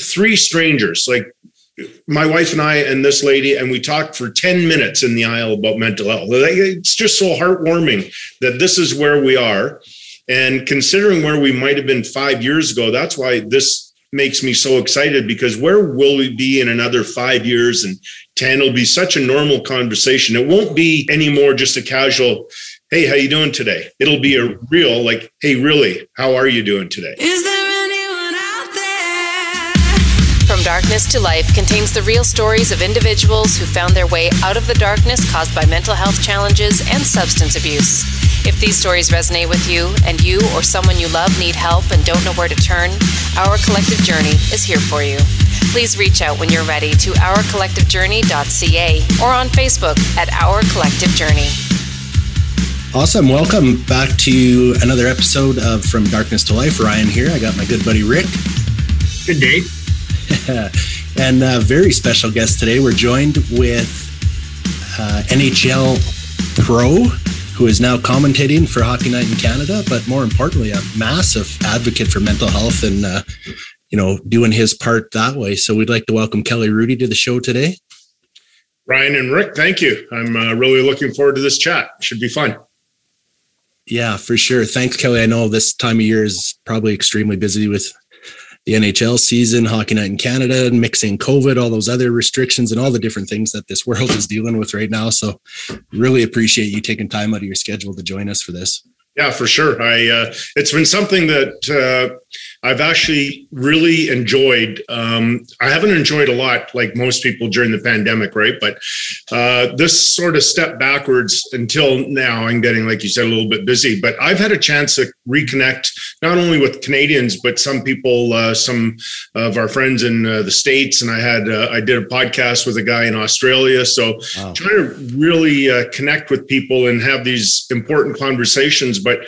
three strangers, like my wife and I and this lady, and we talked for 10 minutes in the aisle about mental health. It's just so heartwarming that this is where we are. And considering where we might have been five years ago, that's why this makes me so excited because where will we be in another five years and 10 it'll be such a normal conversation it won't be anymore just a casual hey how you doing today it'll be a real like hey really how are you doing today Is there Darkness to Life contains the real stories of individuals who found their way out of the darkness caused by mental health challenges and substance abuse. If these stories resonate with you and you or someone you love need help and don't know where to turn, Our Collective Journey is here for you. Please reach out when you're ready to ourcollectivejourney.ca or on Facebook at Our Collective Journey. Awesome. Welcome back to another episode of From Darkness to Life. Ryan here. I got my good buddy Rick. Good day. and a very special guest today. We're joined with uh, NHL Pro, who is now commentating for Hockey Night in Canada, but more importantly, a massive advocate for mental health and, uh, you know, doing his part that way. So we'd like to welcome Kelly Hrudey to the show today. Ryan and Rick, thank you. I'm uh, really looking forward to this chat. Should be fun. Yeah, for sure. Thanks, Kelly. I know this time of year is probably extremely busy with the NHL season, Hockey Night in Canada, and mixing COVID, all those other restrictions, and all the different things that this world is dealing with right now. So, really appreciate you taking time out of your schedule to join us for this. Yeah, for sure. I uh, it's been something that uh, I've actually really enjoyed. Um, I haven't enjoyed a lot, like most people during the pandemic, right? But uh, this sort of step backwards until now, I'm getting, like you said, a little bit busy. But I've had a chance to reconnect not only with Canadians, but some people, uh, some of our friends in uh, the states, and I had uh, I did a podcast with a guy in Australia. So Wow. trying to really uh, connect with people and have these important conversations. But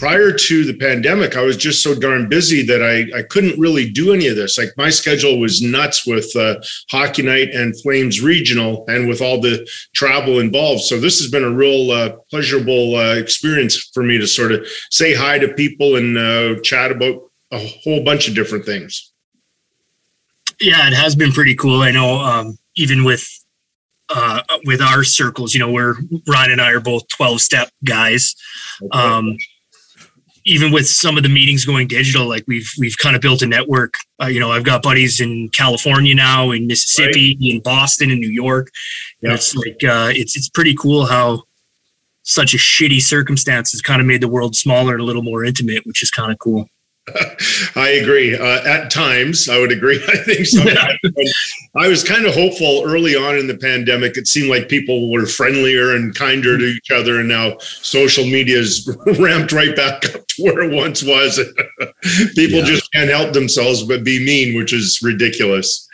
prior to the pandemic, I was just so darn busy that I, I couldn't really do any of this. Like my schedule was nuts with uh, hockey night and Flames regional and with all the travel involved. So this has been a real uh, pleasurable uh, experience for me to sort of say hi to people and uh, chat about a whole bunch of different things. Yeah, it has been pretty cool. I know, um, even with uh, with our circles, you know, we're Ryan and I are both twelve step guys. Um, even with some of the meetings going digital, like we've we've kind of built a network. Uh, you know, I've got buddies in California now, in Mississippi, in Boston, in New York. Yeah. it's like uh, it's it's pretty cool how such a shitty circumstance has kind of made the world smaller and a little more intimate, which is kind of cool. I agree. Uh, at times, I would agree. I think sometimes I was kind of hopeful early on in the pandemic. It seemed like people were friendlier and kinder to each other, and now social media is ramped right back up to where it once was. people Yeah. just can't help themselves but be mean, which is ridiculous.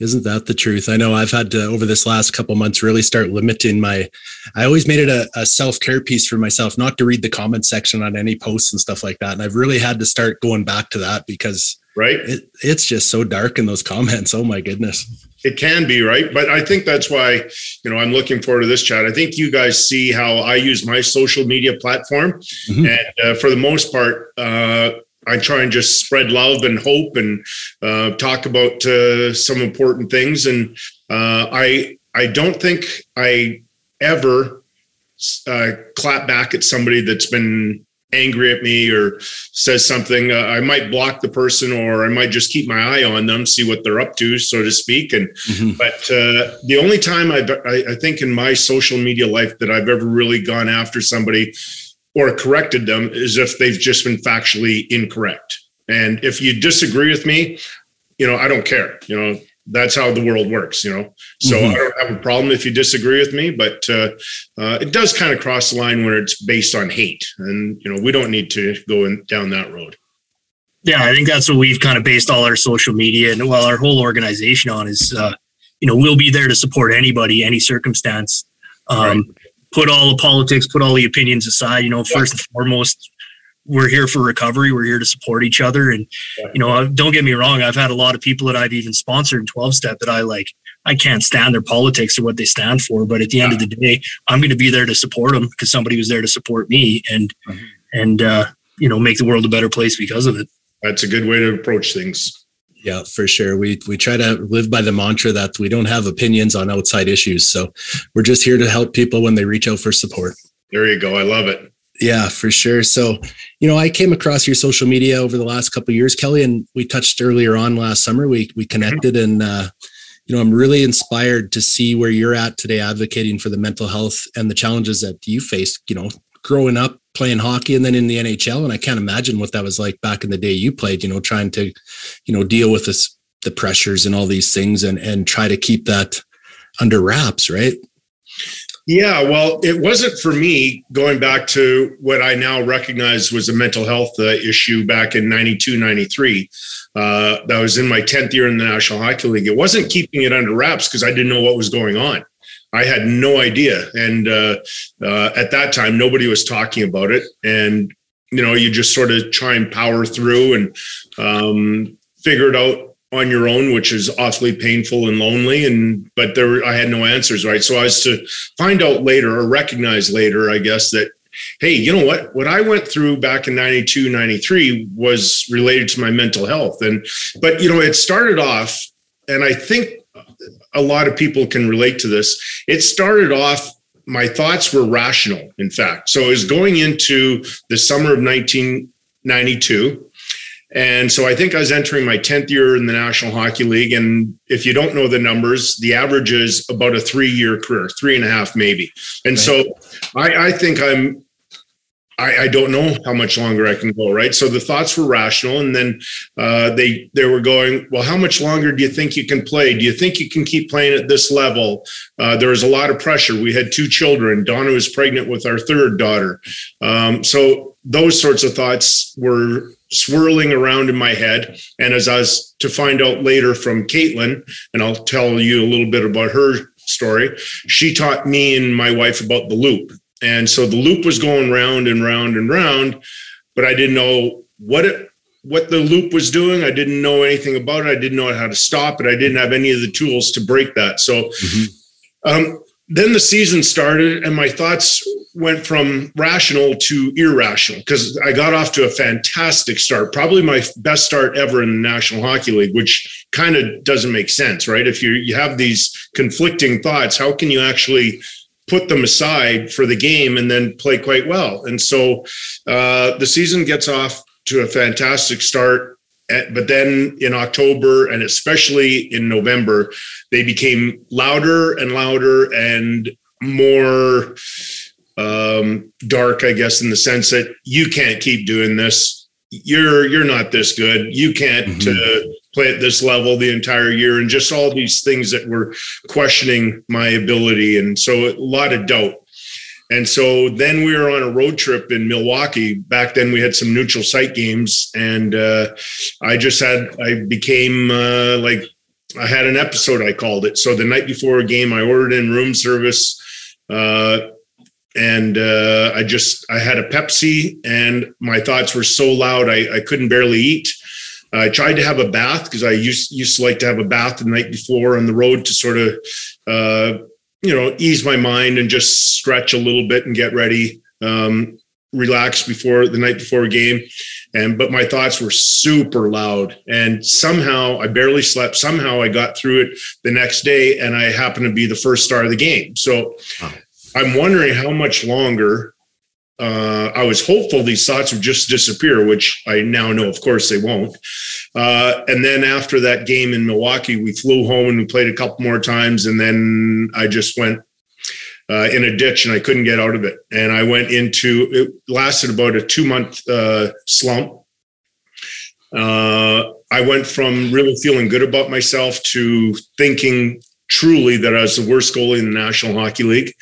Isn't that the truth? I know I've had to over this last couple months really start limiting my. I always made it a, a self care piece for myself, not to read the comment section on any posts and stuff like that. And I've really had to start going back to that because Right? it, it's just so dark in those comments. Oh my goodness. It can be, right? But I think that's why, you know, I'm looking forward to this chat. I think you guys see how I use my social media platform. Mhm. And uh, for the most part, uh, I try and just spread love and hope and uh, talk about uh, some important things. And uh, I, I don't think I ever uh, clap back at somebody that's been angry at me or says something. Uh, I might block the person or I might just keep my eye on them, see what they're up to, so to speak. And Mhm. but uh, the only time I've, I, I think in my social media life that I've ever really gone after somebody or corrected them is if they've just been factually incorrect. And if you disagree with me, you know, I don't care. You know, that's how the world works. You know, so Mhm. I don't have a problem if you disagree with me, but uh, uh, it does kind of cross the line when it's based on hate, and you know, we don't need to go in, down that road. Yeah, I think that's what we've kind of based all our social media and well, our whole organization on is, uh, you know, we'll be there to support anybody, any circumstance. Um, Right. Put all the politics, put all the opinions aside. You know, first and foremost, we're here for recovery. We're here to support each other. And you know, don't get me wrong. I've had a lot of people that I've even sponsored in twelve step that I like. I can't stand their politics or what they stand for. But at the end of the day, I'm going to be there to support them because somebody was there to support me and and uh, you know make the world a better place because of it. That's a good way to approach things. Yeah, for sure. We we try to live by the mantra that we don't have opinions on outside issues. So we're just here to help people when they reach out for support. There you go. I love it. Yeah, for sure. So, you know, I came across your social media over the last couple years, Kelly, and we touched earlier on last summer. We we connected, mm-hmm. and uh, you know, I'm really inspired to see where you're at today, advocating for the mental health and the challenges that you faced. You know, growing up playing hockey and then in the NHL. And I can't imagine what that was like back in the day you played, you know, trying to, you know, deal with this, the pressures and all these things and, and try to keep that under wraps, right? Yeah, well, it wasn't for me going back to what I now recognize was a mental health uh, issue back in 92, 93. Uh, that was in my 10th year in the National Hockey League. It wasn't keeping it under wraps because I didn't know what was going on. I had no idea. And uh, uh, at that time, nobody was talking about it. And, you know, you just sort of try and power through and um, figure it out on your own, which is awfully painful and lonely. And, but there, I had no answers, right? So I was to find out later or recognize later, I guess, that hey, you know what? What I went through back in 92, 93 was related to my mental health. And, but, you know, it started off, and I think a lot of people can relate to this. It started off, my thoughts were rational, in fact. So it was going into the summer of 1992. And so I think I was entering my 10th year in the National Hockey League. And if you don't know the numbers, the average is about a three year career, three and a half, maybe. And right. so I, I think I'm I, I, don't know how much longer I can go, right? So the thoughts were rational, and then uh, they they were going, well, how much longer do you think you can play? Do you think you can keep playing at this level? Uh, there was a lot of pressure. We had two children. Donna was pregnant with our third daughter, um, so those sorts of thoughts were swirling around in my head. And as I was to find out later from Caitlin, and I'll tell you a little bit about her story, she taught me and my wife about the loop and so the loop was going round and round and round, but I didn't know what it what the loop was doing. I didn't know anything about it. I didn't know how to stop it. I didn't have any of the tools to break that. So mm-hmm. um, then the season started, and my thoughts went from rational to irrational because I got off to a fantastic start, probably my best start ever in the National Hockey League, which kind of doesn't make sense, right? If you you have these conflicting thoughts, how can you actually put them aside for the game and then play quite well. And so uh, the season gets off to a fantastic start. But then in October and especially in November, they became louder and louder and more um, dark, I guess, in the sense that you can't keep doing this. You're you're not this good. You can't mm-hmm. uh, play at this level the entire year and just all these things that were questioning my ability and so a lot of doubt. And so then we were on a road trip in milwaukee. Back then we had some neutral site games and uh, i just had i became uh, like i had an episode i called it. So the night before a game i ordered in room service uh, and uh, I just I had a Pepsi, and my thoughts were so loud I, I couldn't barely eat. I tried to have a bath because I used used to like to have a bath the night before on the road to sort of uh, you know ease my mind and just stretch a little bit and get ready, um, relax before the night before a game. And but my thoughts were super loud, and somehow I barely slept. Somehow I got through it the next day, and I happened to be the first star of the game. So. Wow. I'm wondering how much longer uh, I was hopeful these thoughts would just disappear, which I now know, of course, they won't. Uh, and then after that game in Milwaukee, we flew home and we played a couple more times. And then I just went uh, in a ditch and I couldn't get out of it. And I went into it, lasted about a two month uh, slump. Uh, I went from really feeling good about myself to thinking truly that I was the worst goalie in the National Hockey League.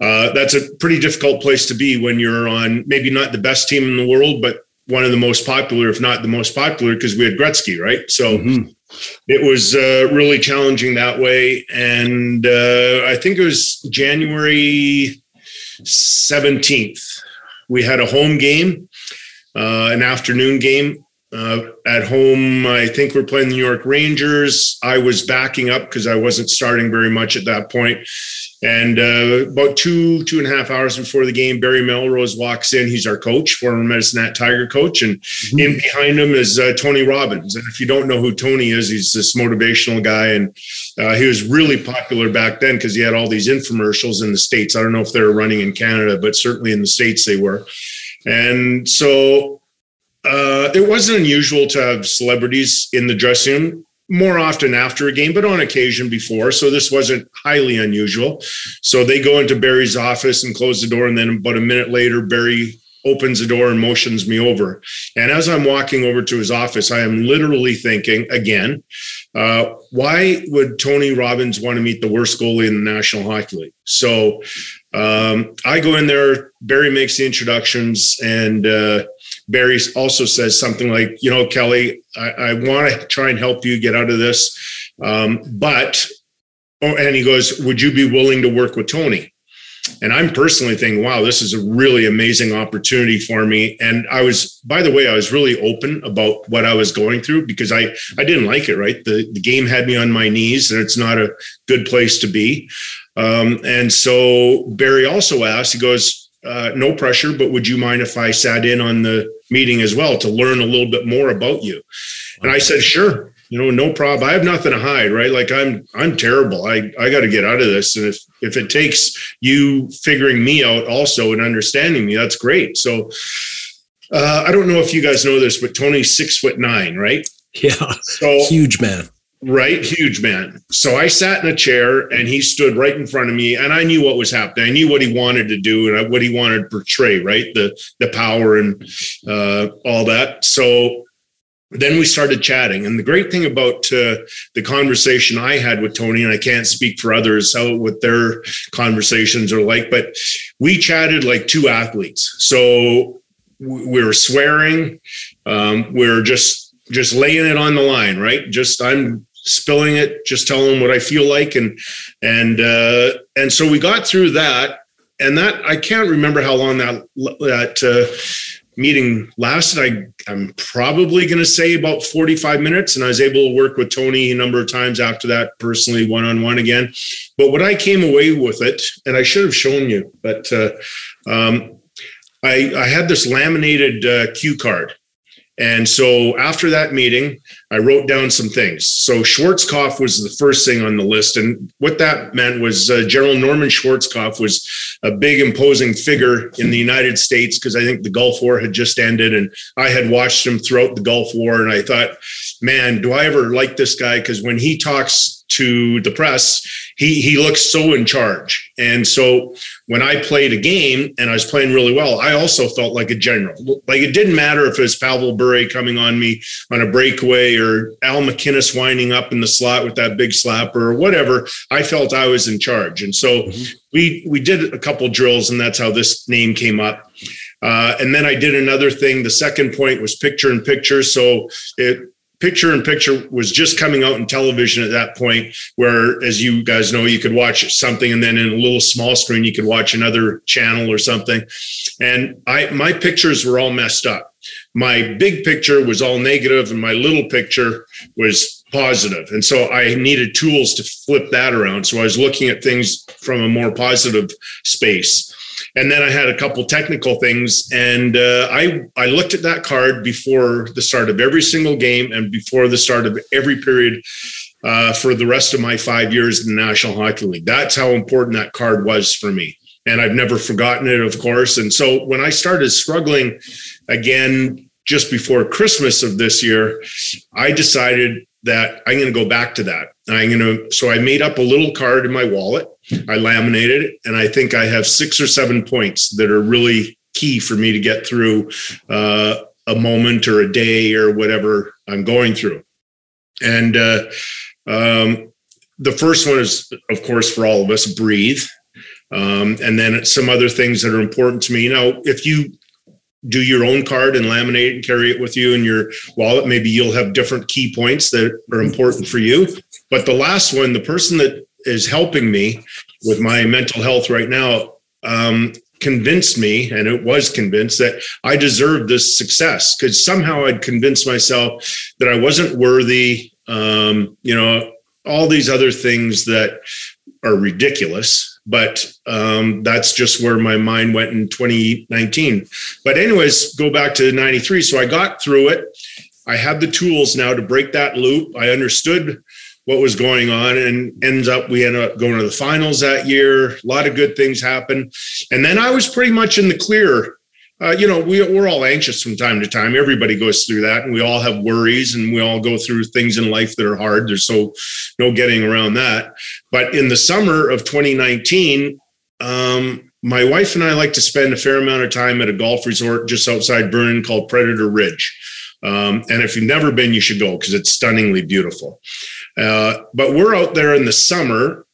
Uh, that's a pretty difficult place to be when you're on maybe not the best team in the world, but one of the most popular, if not the most popular, because we had Gretzky, right? So mm-hmm. it was uh, really challenging that way. And uh, I think it was January 17th. We had a home game, uh, an afternoon game uh, at home, I think we're playing the New York Rangers. I was backing up because I wasn't starting very much at that point. And uh, about two, two and a half hours before the game, Barry Melrose walks in. He's our coach, former Medicine Hat Tiger coach. And mm-hmm. in behind him is uh, Tony Robbins. And if you don't know who Tony is, he's this motivational guy. And uh, he was really popular back then because he had all these infomercials in the States. I don't know if they were running in Canada, but certainly in the States they were. And so uh, it wasn't unusual to have celebrities in the dressing room more often after a game, but on occasion before. So this wasn't highly unusual. So they go into Barry's office and close the door. And then about a minute later, Barry opens the door and motions me over. And as I'm walking over to his office, I am literally thinking again, uh, why would Tony Robbins want to meet the worst goalie in the National Hockey League? So um, I go in there, Barry makes the introductions, and uh, Barry also says something like, you know, Kelly, I, I want to try and help you get out of this. Um, but, oh, and he goes, would you be willing to work with Tony? And I'm personally thinking, wow, this is a really amazing opportunity for me. And I was, by the way, I was really open about what I was going through because I, I didn't like it, right? The, the game had me on my knees and it's not a good place to be. Um, and so Barry also asked, he goes, uh, no pressure, but would you mind if I sat in on the meeting as well to learn a little bit more about you? And I said, sure, you know, no problem. I have nothing to hide, right? Like I'm, I'm terrible. I, I got to get out of this. And if, if it takes you figuring me out also and understanding me, that's great. So, uh, I don't know if you guys know this, but Tony's six foot nine, right? Yeah. So huge man. Right, huge man. So I sat in a chair and he stood right in front of me, and I knew what was happening. I knew what he wanted to do and what he wanted to portray, right? The the power and uh, all that. So then we started chatting, and the great thing about uh, the conversation I had with Tony, and I can't speak for others how what their conversations are like, but we chatted like two athletes. So we were swearing, um, we are just just laying it on the line, right? Just I'm spilling it, just telling them what I feel like, and and uh, and so we got through that, and that I can't remember how long that that uh, meeting lasted. I I'm probably going to say about 45 minutes, and I was able to work with Tony a number of times after that, personally one on one again. But what I came away with it, and I should have shown you, but uh, um, I I had this laminated uh, cue card and so after that meeting, I wrote down some things. So Schwarzkopf was the first thing on the list. And what that meant was uh, General Norman Schwarzkopf was a big, imposing figure in the United States because I think the Gulf War had just ended. And I had watched him throughout the Gulf War. And I thought, man, do I ever like this guy? Because when he talks to the press, he he looks so in charge. And so when I played a game and I was playing really well, I also felt like a general. Like it didn't matter if it was Pavel Bure coming on me on a breakaway or Al MacInnis winding up in the slot with that big slapper or whatever. I felt I was in charge. And so mm-hmm. we we did a couple drills, and that's how this name came up. Uh, and then I did another thing. The second point was picture in picture. So it picture in picture was just coming out in television at that point where as you guys know you could watch something and then in a little small screen you could watch another channel or something. And i my pictures were all messed up. My big picture was all negative and my little picture was positive. And so i needed tools to flip that around. So i was looking at things from a more positive space and then I had a couple technical things, and uh, I I looked at that card before the start of every single game and before the start of every period uh, for the rest of my five years in the National Hockey League. That's how important that card was for me, and I've never forgotten it, of course. And so when I started struggling again just before Christmas of this year, I decided that I'm going to go back to that. I'm going to, so I made up a little card in my wallet. I laminated it, and I think I have six or seven points that are really key for me to get through uh, a moment or a day or whatever I'm going through. And uh, um, the first one is, of course, for all of us, breathe. Um, and then some other things that are important to me. Now, if you do your own card and laminate and carry it with you in your wallet. Maybe you'll have different key points that are important for you. But the last one, the person that is helping me with my mental health right now, um, convinced me, and it was convinced that I deserved this success because somehow I'd convinced myself that I wasn't worthy. Um, you know, all these other things that are ridiculous but um, that's just where my mind went in 2019 but anyways go back to 93 so i got through it. I had the tools now to break that loop. I understood what was going on and ends up we ended up going to the finals that year. A lot of good things happened and then i was pretty much in the clear uh, you know, we, we're all anxious from time to time. Everybody goes through that, and we all have worries, and we all go through things in life that are hard. There's so no getting around that. But in the summer of 2019, um, my wife and I like to spend a fair amount of time at a golf resort just outside Vernon called Predator Ridge. Um, and if you've never been, you should go because it's stunningly beautiful. Uh, but we're out there in the summer,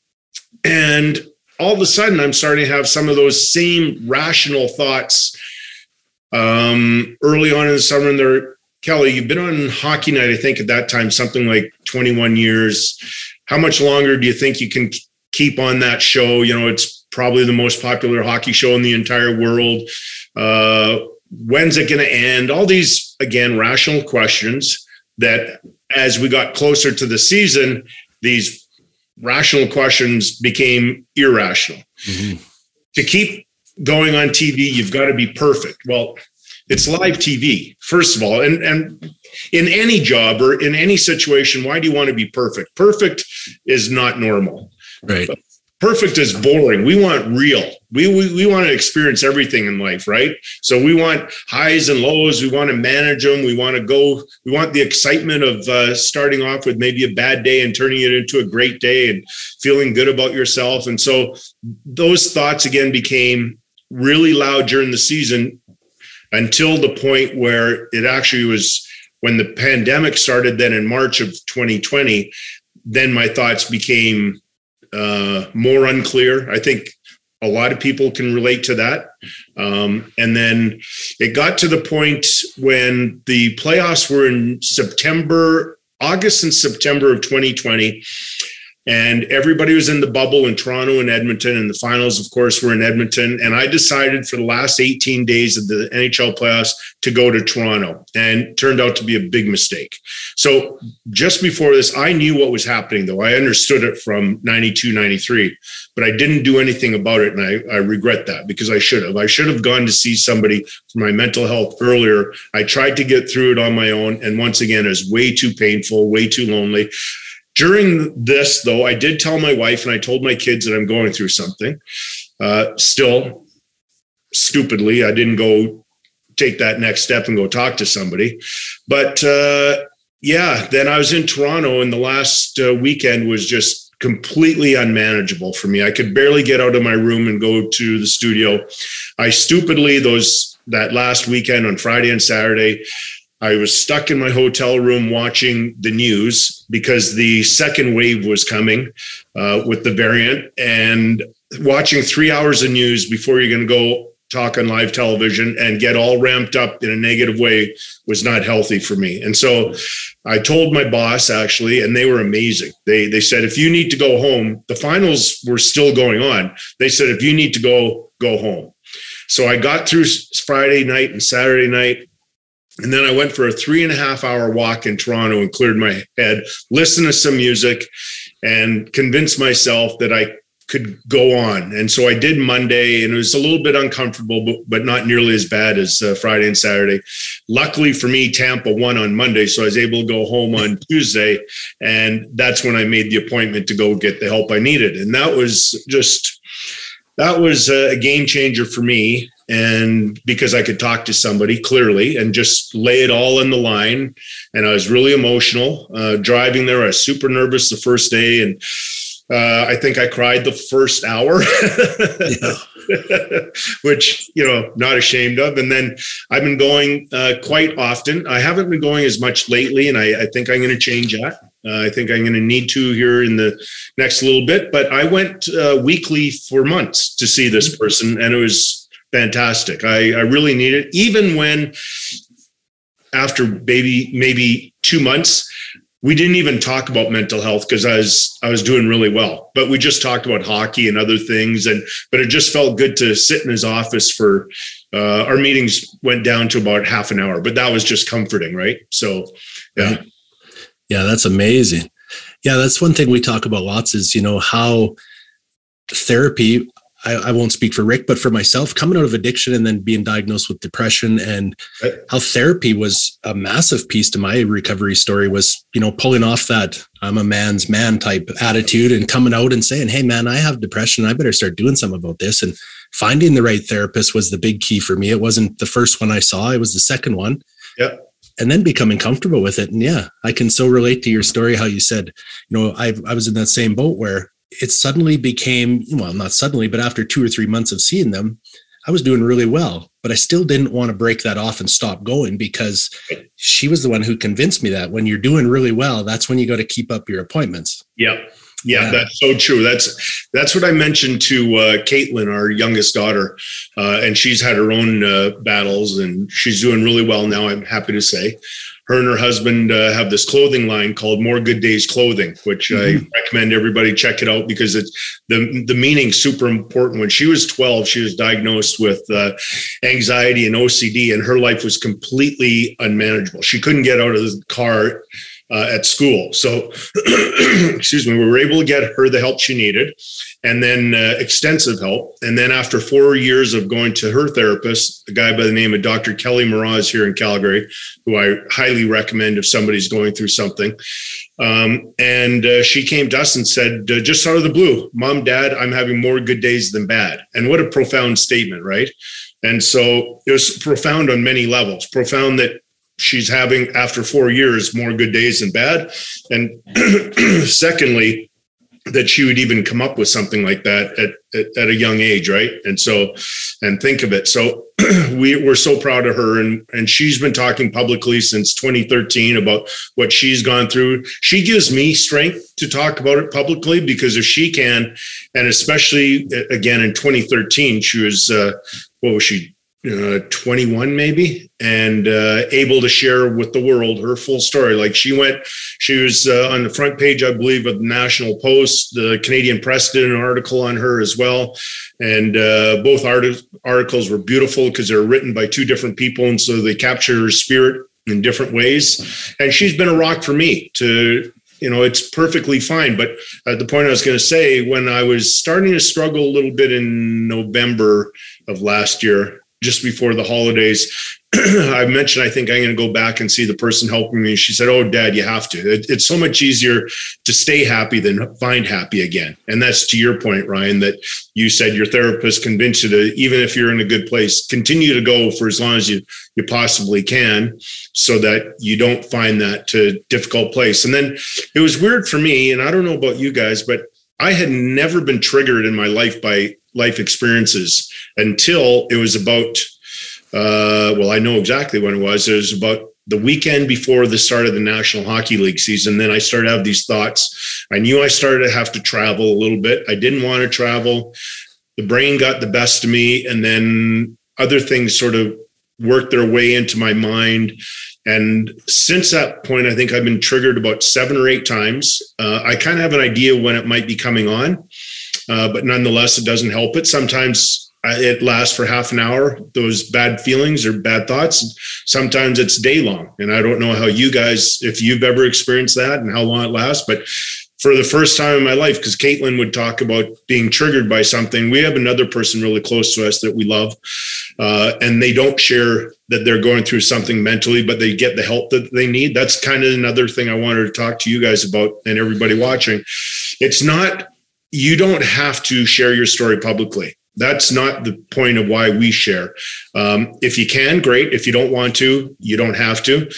and all of a sudden, I'm starting to have some of those same rational thoughts um, early on in the summer, and there, Kelly, you've been on Hockey Night, I think at that time, something like 21 years. How much longer do you think you can keep on that show? You know, it's probably the most popular hockey show in the entire world. Uh, when's it going to end? All these, again, rational questions that as we got closer to the season, these rational questions became irrational. Mm-hmm. To keep going on TV, you've got to be perfect. Well, it's live TV, first of all. And, and in any job or in any situation, why do you want to be perfect? Perfect is not normal. Right. But perfect is boring. We want real. We, we, we want to experience everything in life, right? So we want highs and lows. We want to manage them. We want to go, we want the excitement of uh, starting off with maybe a bad day and turning it into a great day and feeling good about yourself. And so those thoughts again became really loud during the season until the point where it actually was when the pandemic started then in march of 2020 then my thoughts became uh, more unclear. I think a lot of people can relate to that. Um, and then it got to the point when the playoffs were in september august and september of 2020 and everybody was in the bubble in Toronto and Edmonton, and the finals, of course, were in Edmonton. And I decided for the last 18 days of the NHL playoffs to go to Toronto, and turned out to be a big mistake. So just before this, I knew what was happening, though I understood it from 92, 93, but I didn't do anything about it, and I, I regret that because I should have. I should have gone to see somebody for my mental health earlier. I tried to get through it on my own, and once again, it was way too painful, way too lonely. During this, though, I did tell my wife and I told my kids that I'm going through something. Uh, still, stupidly, I didn't go take that next step and go talk to somebody. But uh, yeah, then I was in Toronto, and the last uh, weekend was just completely unmanageable for me. I could barely get out of my room and go to the studio. I stupidly those that last weekend on Friday and Saturday, I was stuck in my hotel room watching the news because the second wave was coming uh, with the variant and watching three hours of news before you're going to go talk on live television and get all ramped up in a negative way was not healthy for me. And so I told my boss actually, and they were amazing. They they said if you need to go home, the finals were still going on. They said if you need to go, go home. So I got through Friday night and Saturday night and then I went for a three and a half hour walk in Toronto and cleared my head, listened to some music, and convinced myself that I could go on. And so I did Monday, and it was a little bit uncomfortable, but, but not nearly as bad as uh, Friday and Saturday. Luckily for me, Tampa won on Monday, so I was able to go home on Tuesday. And that's when I made the appointment to go get the help I needed. And that was just, that was a game changer for me and because I could talk to somebody clearly and just lay it all in the line. And I was really emotional uh, driving there. I was super nervous the first day, and uh, I think I cried the first hour, which you know, not ashamed of. And then I've been going uh, quite often. I haven't been going as much lately, and I, I think I'm going to change that. Uh, I think I'm going to need to here in the next little bit. But I went uh, weekly for months to see this mm-hmm. person, and it was fantastic. I, I really need it. Even when after maybe maybe two months, we didn't even talk about mental health because I was I was doing really well. But we just talked about hockey and other things, and but it just felt good to sit in his office for uh, our meetings went down to about half an hour, but that was just comforting, right? So, yeah, yeah, that's amazing. Yeah, that's one thing we talk about lots is you know how therapy I, I, won't speak for Rick, but for myself, coming out of addiction and then being diagnosed with depression and how therapy was a massive piece to my recovery story was, you know, pulling off that I'm a man's man type attitude and coming out and saying, Hey man, I have depression. I better start doing something about this. And finding the right therapist was the big key for me. It wasn't the first one I saw. It was the second one. Yeah and then becoming comfortable with it. And yeah, I can so relate to your story. How you said, you know, I I was in that same boat where it suddenly became well not suddenly but after two or three months of seeing them i was doing really well but i still didn't want to break that off and stop going because she was the one who convinced me that when you're doing really well that's when you got to keep up your appointments yeah yeah, yeah, that's so true. That's that's what I mentioned to uh, Caitlin, our youngest daughter, uh, and she's had her own uh, battles, and she's doing really well now. I'm happy to say her and her husband uh, have this clothing line called More Good Days Clothing, which mm-hmm. I recommend everybody check it out because it's the the meaning super important. When she was 12, she was diagnosed with uh, anxiety and OCD, and her life was completely unmanageable. She couldn't get out of the car uh, at school. So, excuse me, we were able to get her the help she needed and then uh, extensive help. And then after four years of going to her therapist, a guy by the name of Dr. Kelly Mraz here in Calgary, who I highly recommend if somebody's going through something. Um, and uh, she came to us and said, uh, just out of the blue, Mom, Dad, I'm having more good days than bad. And what a profound statement, right? And so it was profound on many levels. Profound that she's having after four years more good days than bad. And secondly that she would even come up with something like that at, at, at, a young age right? And so and think of it. So we, we're so proud of her. And and she's been talking publicly since 2013 about what she's gone through. She gives me strength to talk about it publicly because if she can and especially again in 2013 she was uh, what was she uh, 21 maybe and uh, able to share with the world her full story. Like she went she was uh, on the front page i believe of the national post the canadian press did an article on her as well. And uh, both art- articles were beautiful because they're written by two different people and so they capture her spirit in different ways. And she's been a rock for me to you know it's perfectly fine. But at the point i was going to say when i was starting to struggle a little bit in november of last year just before the holidays. I mentioned, I think I'm going to go back and see the person helping me. She said, Oh, dad, you have to. It, it's so much easier to stay happy than find happy again. And that's to your point, Ryan, that you said your therapist convinced you to, even if you're in a good place, continue to go for as long as you, you possibly can so that you don't find that to difficult place. And then it was weird for me, and I don't know about you guys, but I had never been triggered in my life by life experiences until it was about uh, well i know exactly when it was. It was about the weekend before the start of the national hockey league season. Then i started to have these thoughts. I knew i started to have to travel a little bit. I didn't want to travel. The brain got the best of me and then other things sort of worked their way into my mind. And since that point i think i've been triggered about seven or eight times. Uh, i kind of have an idea when it might be coming on uh, but nonetheless, it doesn't help it. Sometimes uh, it lasts for half an hour, those bad feelings or bad thoughts. Sometimes it's day long. And I don't know how you guys, if you've ever experienced that and how long it lasts, but for the first time in my life, because Caitlin would talk about being triggered by something. We have another person really close to us that we love, uh, and they don't share that they're going through something mentally, but they get the help that they need. That's kind of another thing I wanted to talk to you guys about and everybody watching. It's not you don't have to share your story publicly. That's not the point of why we share. Um, if you can, great. If you don't want to, you don't have to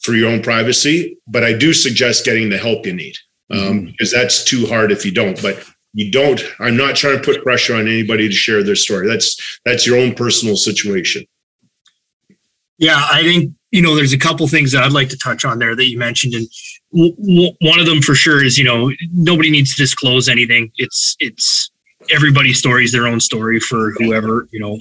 for your own privacy. But I do suggest getting the help you need um, mm-hmm. because that's too hard if you don't. But you don't. I'm not trying to put pressure on anybody to share their story. That's that's your own personal situation. Yeah, I think you know there's a couple things that I'd like to touch on there that you mentioned, and one of them for sure is you know nobody needs to disclose anything. It's it's everybody's story is their own story for whoever you know.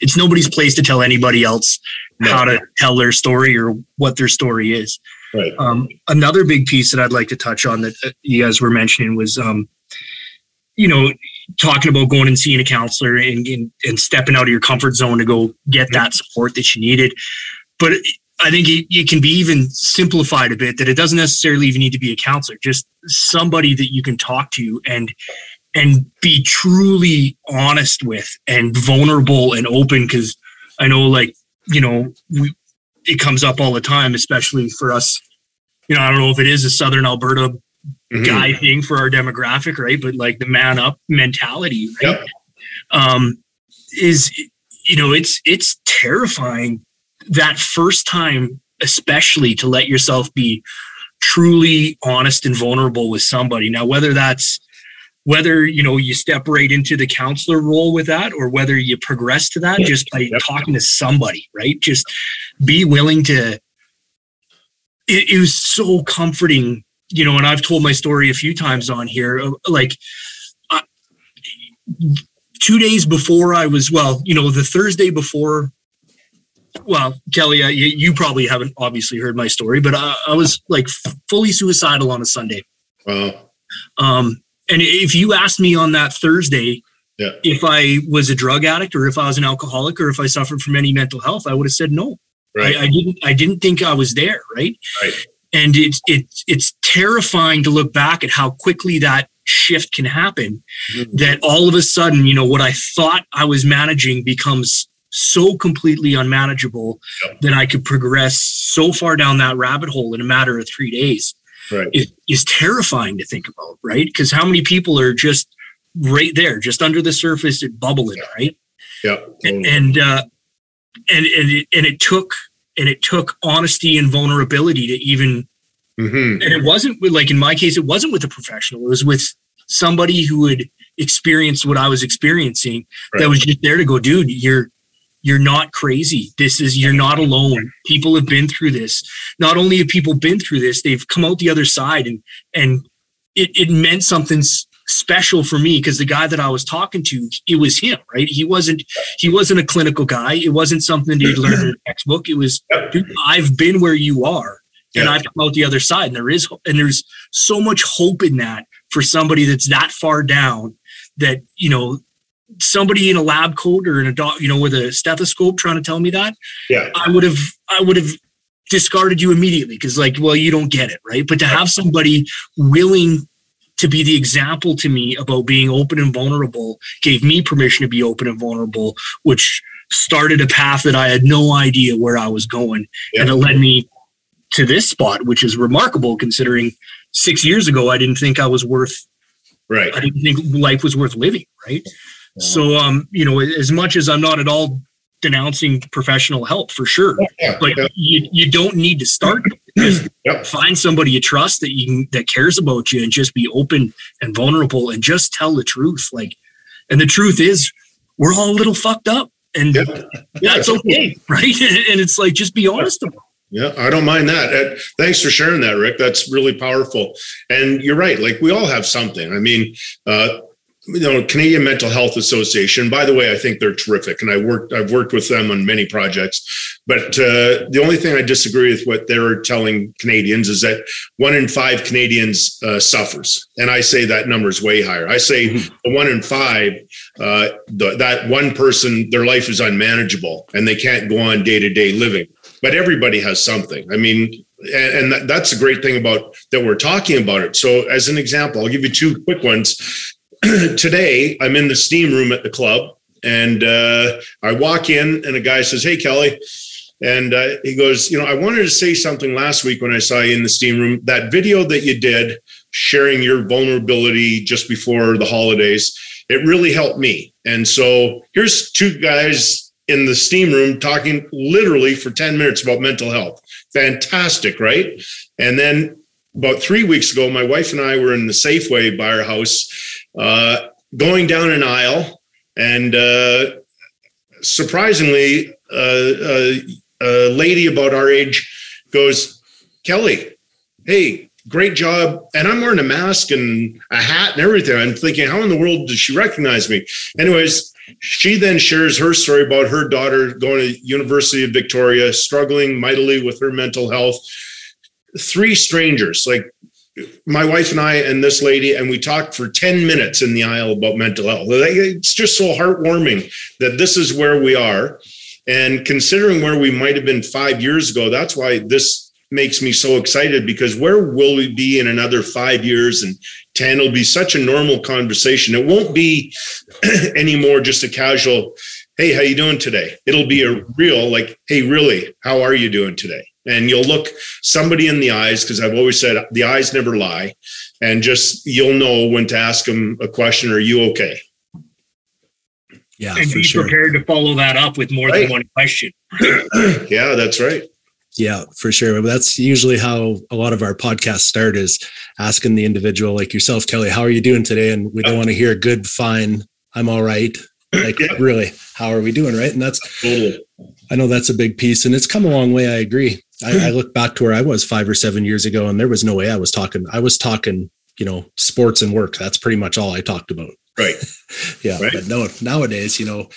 It's nobody's place to tell anybody else how to tell their story or what their story is. Right. Um, another big piece that I'd like to touch on that uh, you guys were mentioning was, um, you know, talking about going and seeing a counselor and, and, and stepping out of your comfort zone to go get that support that you needed. But I think it, it can be even simplified a bit that it doesn't necessarily even need to be a counselor, just somebody that you can talk to and and be truly honest with and vulnerable and open because I know like you know we it comes up all the time especially for us you know I don't know if it is a southern Alberta Mhm. guy thing for our demographic right but like the man up mentality right Yep. um is you know it's it's terrifying that first time especially to let yourself be truly honest and vulnerable with somebody. Now whether that's whether you know you step right into the counselor role with that or whether you progress to that just by Yep. talking to somebody right? Just be willing to it, it was so comforting you know and i've told my story a few times on here uh, like uh, two days before i was well you know the thursday before well kelly uh, you, you probably haven't obviously heard my story but I, I was like f- fully suicidal on a sunday Wow. um, and if you asked me on that Thursday Yeah. if I was a drug addict or if I was an alcoholic or if I suffered from any mental health, I would have said no. Right. I, I didn't. I didn't think I was there. Right. Right. And it's it's it's terrifying to look back at how quickly that shift can happen. Mhm. That all of a sudden, you know, what I thought I was managing becomes so completely unmanageable Yep. that I could progress so far down that rabbit hole in a matter of three days Right. is, is terrifying to think about, right? Because how many people are just right there, just under the surface, it bubbling, right? Yeah. And and uh, and and it, and it took and it took honesty and vulnerability to even hmm and it wasn't with, like in my case, it wasn't with a professional. It was with somebody who had experienced what I was experiencing. Right. That was just there to go, dude. You're you're not crazy. This is you're not alone. People have been through this. Not only have people been through this, they've come out the other side, and and it it meant something special for me because the guy that I was talking to, it was him, right? He wasn't he wasn't a clinical guy. It wasn't something that he'd learned in a textbook. It was I've been where you are and Yeah. I've come out the other side. And there is and there's so much hope in that for somebody that's that far down that you know somebody in a lab coat or in a dog, you know, with a stethoscope trying to tell me that Yeah. I would have I would have discarded you immediately because like well you don't get it right but to have somebody willing to be the example to me about being open and vulnerable gave me permission to be open and vulnerable which started a path that I had no idea where I was going and it led me to this spot which is remarkable considering 6 years ago I didn't think I was worth Right. I didn't think life was worth living, right? So, um, you know, as much as I'm not at all denouncing professional help for sure, Yeah. but yeah. you you don't need to start. Just Yep. find somebody you trust that you can, that cares about you and just be open and vulnerable and just tell the truth. Like, and the truth is, we're all a little fucked up, and Yeah. that's okay, right? And it's like just be honest about. it. Yeah, I don't mind that. Thanks for sharing that, Rick. That's really powerful. And you're right. Like we all have something. I mean, uh, you know, Canadian Mental Health Association. By the way, I think they're terrific, and I worked. I've worked with them on many projects. But uh, the only thing I disagree with what they're telling Canadians is that one in five Canadians uh, suffers, and I say that number is way higher. I say the one in five, uh, the, that one person, their life is unmanageable, and they can't go on day to day living but everybody has something. I mean, and, and that's the great thing about that we're talking about it. So, as an example, I'll give you two quick ones. Today, I'm in the steam room at the club, and uh, I walk in, and a guy says, "Hey, Kelly." And uh, he goes, You know, I wanted to say something last week when I saw you in the steam room. That video that you did sharing your vulnerability just before the holidays, it really helped me. And so here's two guys in the steam room talking literally for 10 minutes about mental health. Fantastic, right? And then about three weeks ago, my wife and I were in the Safeway by our house, uh, going down an aisle, and uh, surprisingly, uh, uh, a lady about our age goes, Kelly, hey, great job. And I'm wearing a mask and a hat and everything. I'm thinking, how in the world does she recognize me? Anyways, she then shares her story about her daughter going to University of Victoria, struggling mightily with her mental health. three strangers, like my wife and I and this lady, and we talked for 10 minutes in the aisle about mental health. It's just so heartwarming that this is where we are. And considering where we might have been five years ago, that's why this makes me so excited because where will we be in another five years and 10 will be such a normal conversation. It won't be anymore just a casual, hey, how you doing today? It'll be a real like, hey, really, how are you doing today? And you'll look somebody in the eyes because I've always said the eyes never lie, and just you'll know when to ask them a question. Are you okay? Yeah, and be sure. prepared to follow that up with more right. than one question. yeah, that's right. Yeah, for sure. That's usually how a lot of our podcasts start is asking the individual like yourself, Kelly, how are you doing today? And we don't want to hear good, fine, I'm all right. Like yeah. really, how are we doing? Right. And that's totally. I know that's a big piece and it's come a long way. I agree. I, I look back to where I was five or seven years ago, and there was no way I was talking. I was talking, you know, sports and work. That's pretty much all I talked about. Right. yeah. Right. But no, nowadays, you know,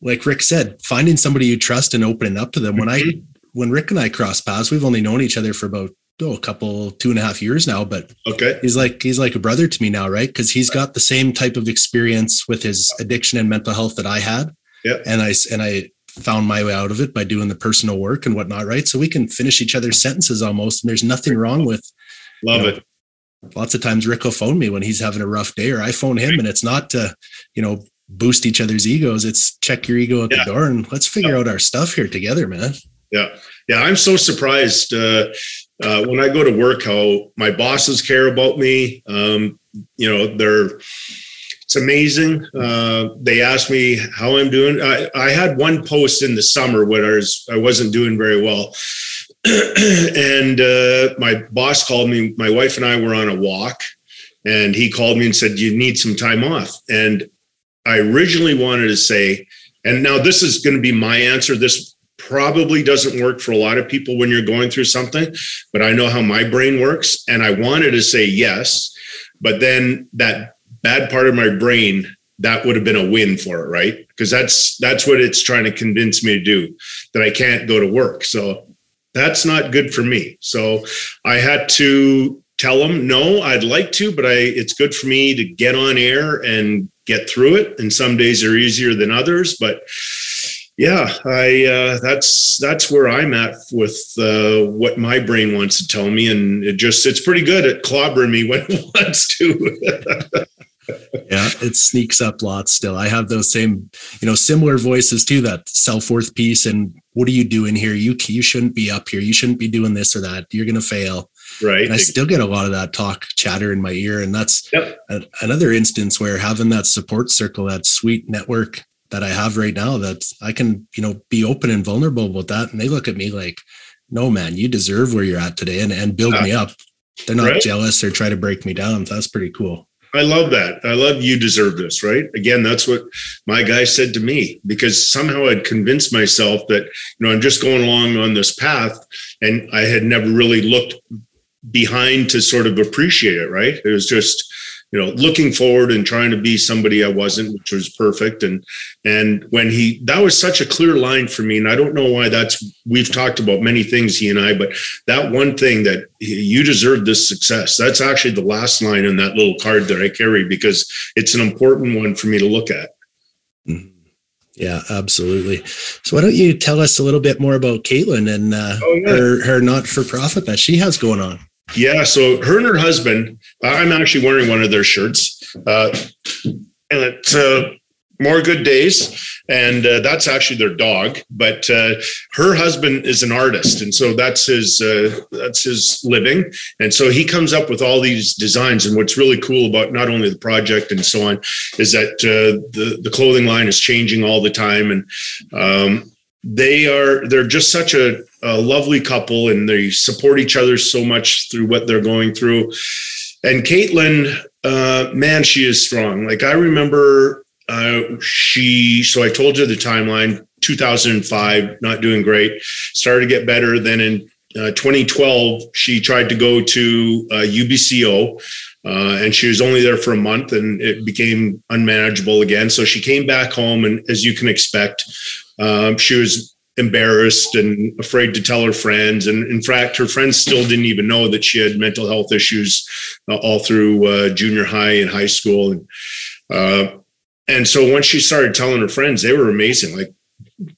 like Rick said, finding somebody you trust and opening up to them. When mm-hmm. I when Rick and I cross paths, we've only known each other for about oh, a couple two and a half years now. But okay, he's like he's like a brother to me now, right? Because he's got the same type of experience with his addiction and mental health that I had. Yeah. And I and I found my way out of it by doing the personal work and whatnot, right? So we can finish each other's sentences almost, and there's nothing wrong with. Love you know, it. Lots of times Rick will phone me when he's having a rough day, or I phone him, and it's not to, you know, boost each other's egos. It's check your ego at yeah. the door and let's figure yeah. out our stuff here together, man. Yeah, yeah. I'm so surprised uh, uh, when I go to work how my bosses care about me. Um, you know, they're it's amazing. Uh, they asked me how I'm doing. I, I, had one post in the summer where I, was, I wasn't doing very well. and uh, my boss called me. My wife and I were on a walk, and he called me and said, You need some time off. And I originally wanted to say, and now this is going to be my answer. This probably doesn't work for a lot of people when you're going through something, but I know how my brain works. And I wanted to say yes. But then that bad part of my brain that would have been a win for it right? Because that's that's what it's trying to convince me to do that i can't go to work. So that's not good for me. So i had to tell them no i'd like to but i it's good for me to get on air and get through it. And some days are easier than others. But yeah i uh, that's that's where i'm at with uh, what my brain wants to tell me. And it just it's pretty good at clobbering me when it wants to yeah, it sneaks up lots still. I have those same, you know, similar voices too, that self-worth piece and what are you doing here? You you shouldn't be up here. You shouldn't be doing this or that. You're going to fail. Right. And I still get a lot of that talk chatter in my ear and that's yep. a, another instance where having that support circle, that sweet network that I have right now that I can, you know, be open and vulnerable about that and they look at me like, "No, man, you deserve where you're at today and and build me up." They're not right. jealous or try to break me down. That's pretty cool. I love that. I love you deserve this, right? Again, that's what my guy said to me because somehow I'd convinced myself that, you know, I'm just going along on this path and I had never really looked behind to sort of appreciate it, right? It was just, you know looking forward and trying to be somebody i wasn't which was perfect and and when he that was such a clear line for me and i don't know why that's we've talked about many things he and i but that one thing that you deserve this success that's actually the last line in that little card that i carry because it's an important one for me to look at mm-hmm. Yeah, absolutely. So why don't you tell us a little bit more about Caitlin and uh, oh, yeah. her her not for profit that she has going on? Yeah, so her and her husband, I'm actually wearing one of their shirts. Uh, and it's uh, More Good Days. And uh, that's actually their dog. But uh, her husband is an artist. And so that's his, uh, that's his living. And so he comes up with all these designs. And what's really cool about not only the project and so on is that uh, the, the clothing line is changing all the time. And um, they are they're just such a, a, lovely couple and they support each other so much through what they're going through. And caitlin uh, man she is strong. Like i remember uh, she so i told you the timeline 2005 not doing great. Started to get better. Then in uh, 2012 she tried to go to ubco uh, and she was only there for a month and it became unmanageable again. So she came back home and as you can expect um, she was embarrassed and afraid to tell her friends. And in fact, her friends still didn't even know that she had mental health issues uh, all through uh, junior high and high school. And, uh, and so once she started telling her friends, they were amazing. Like,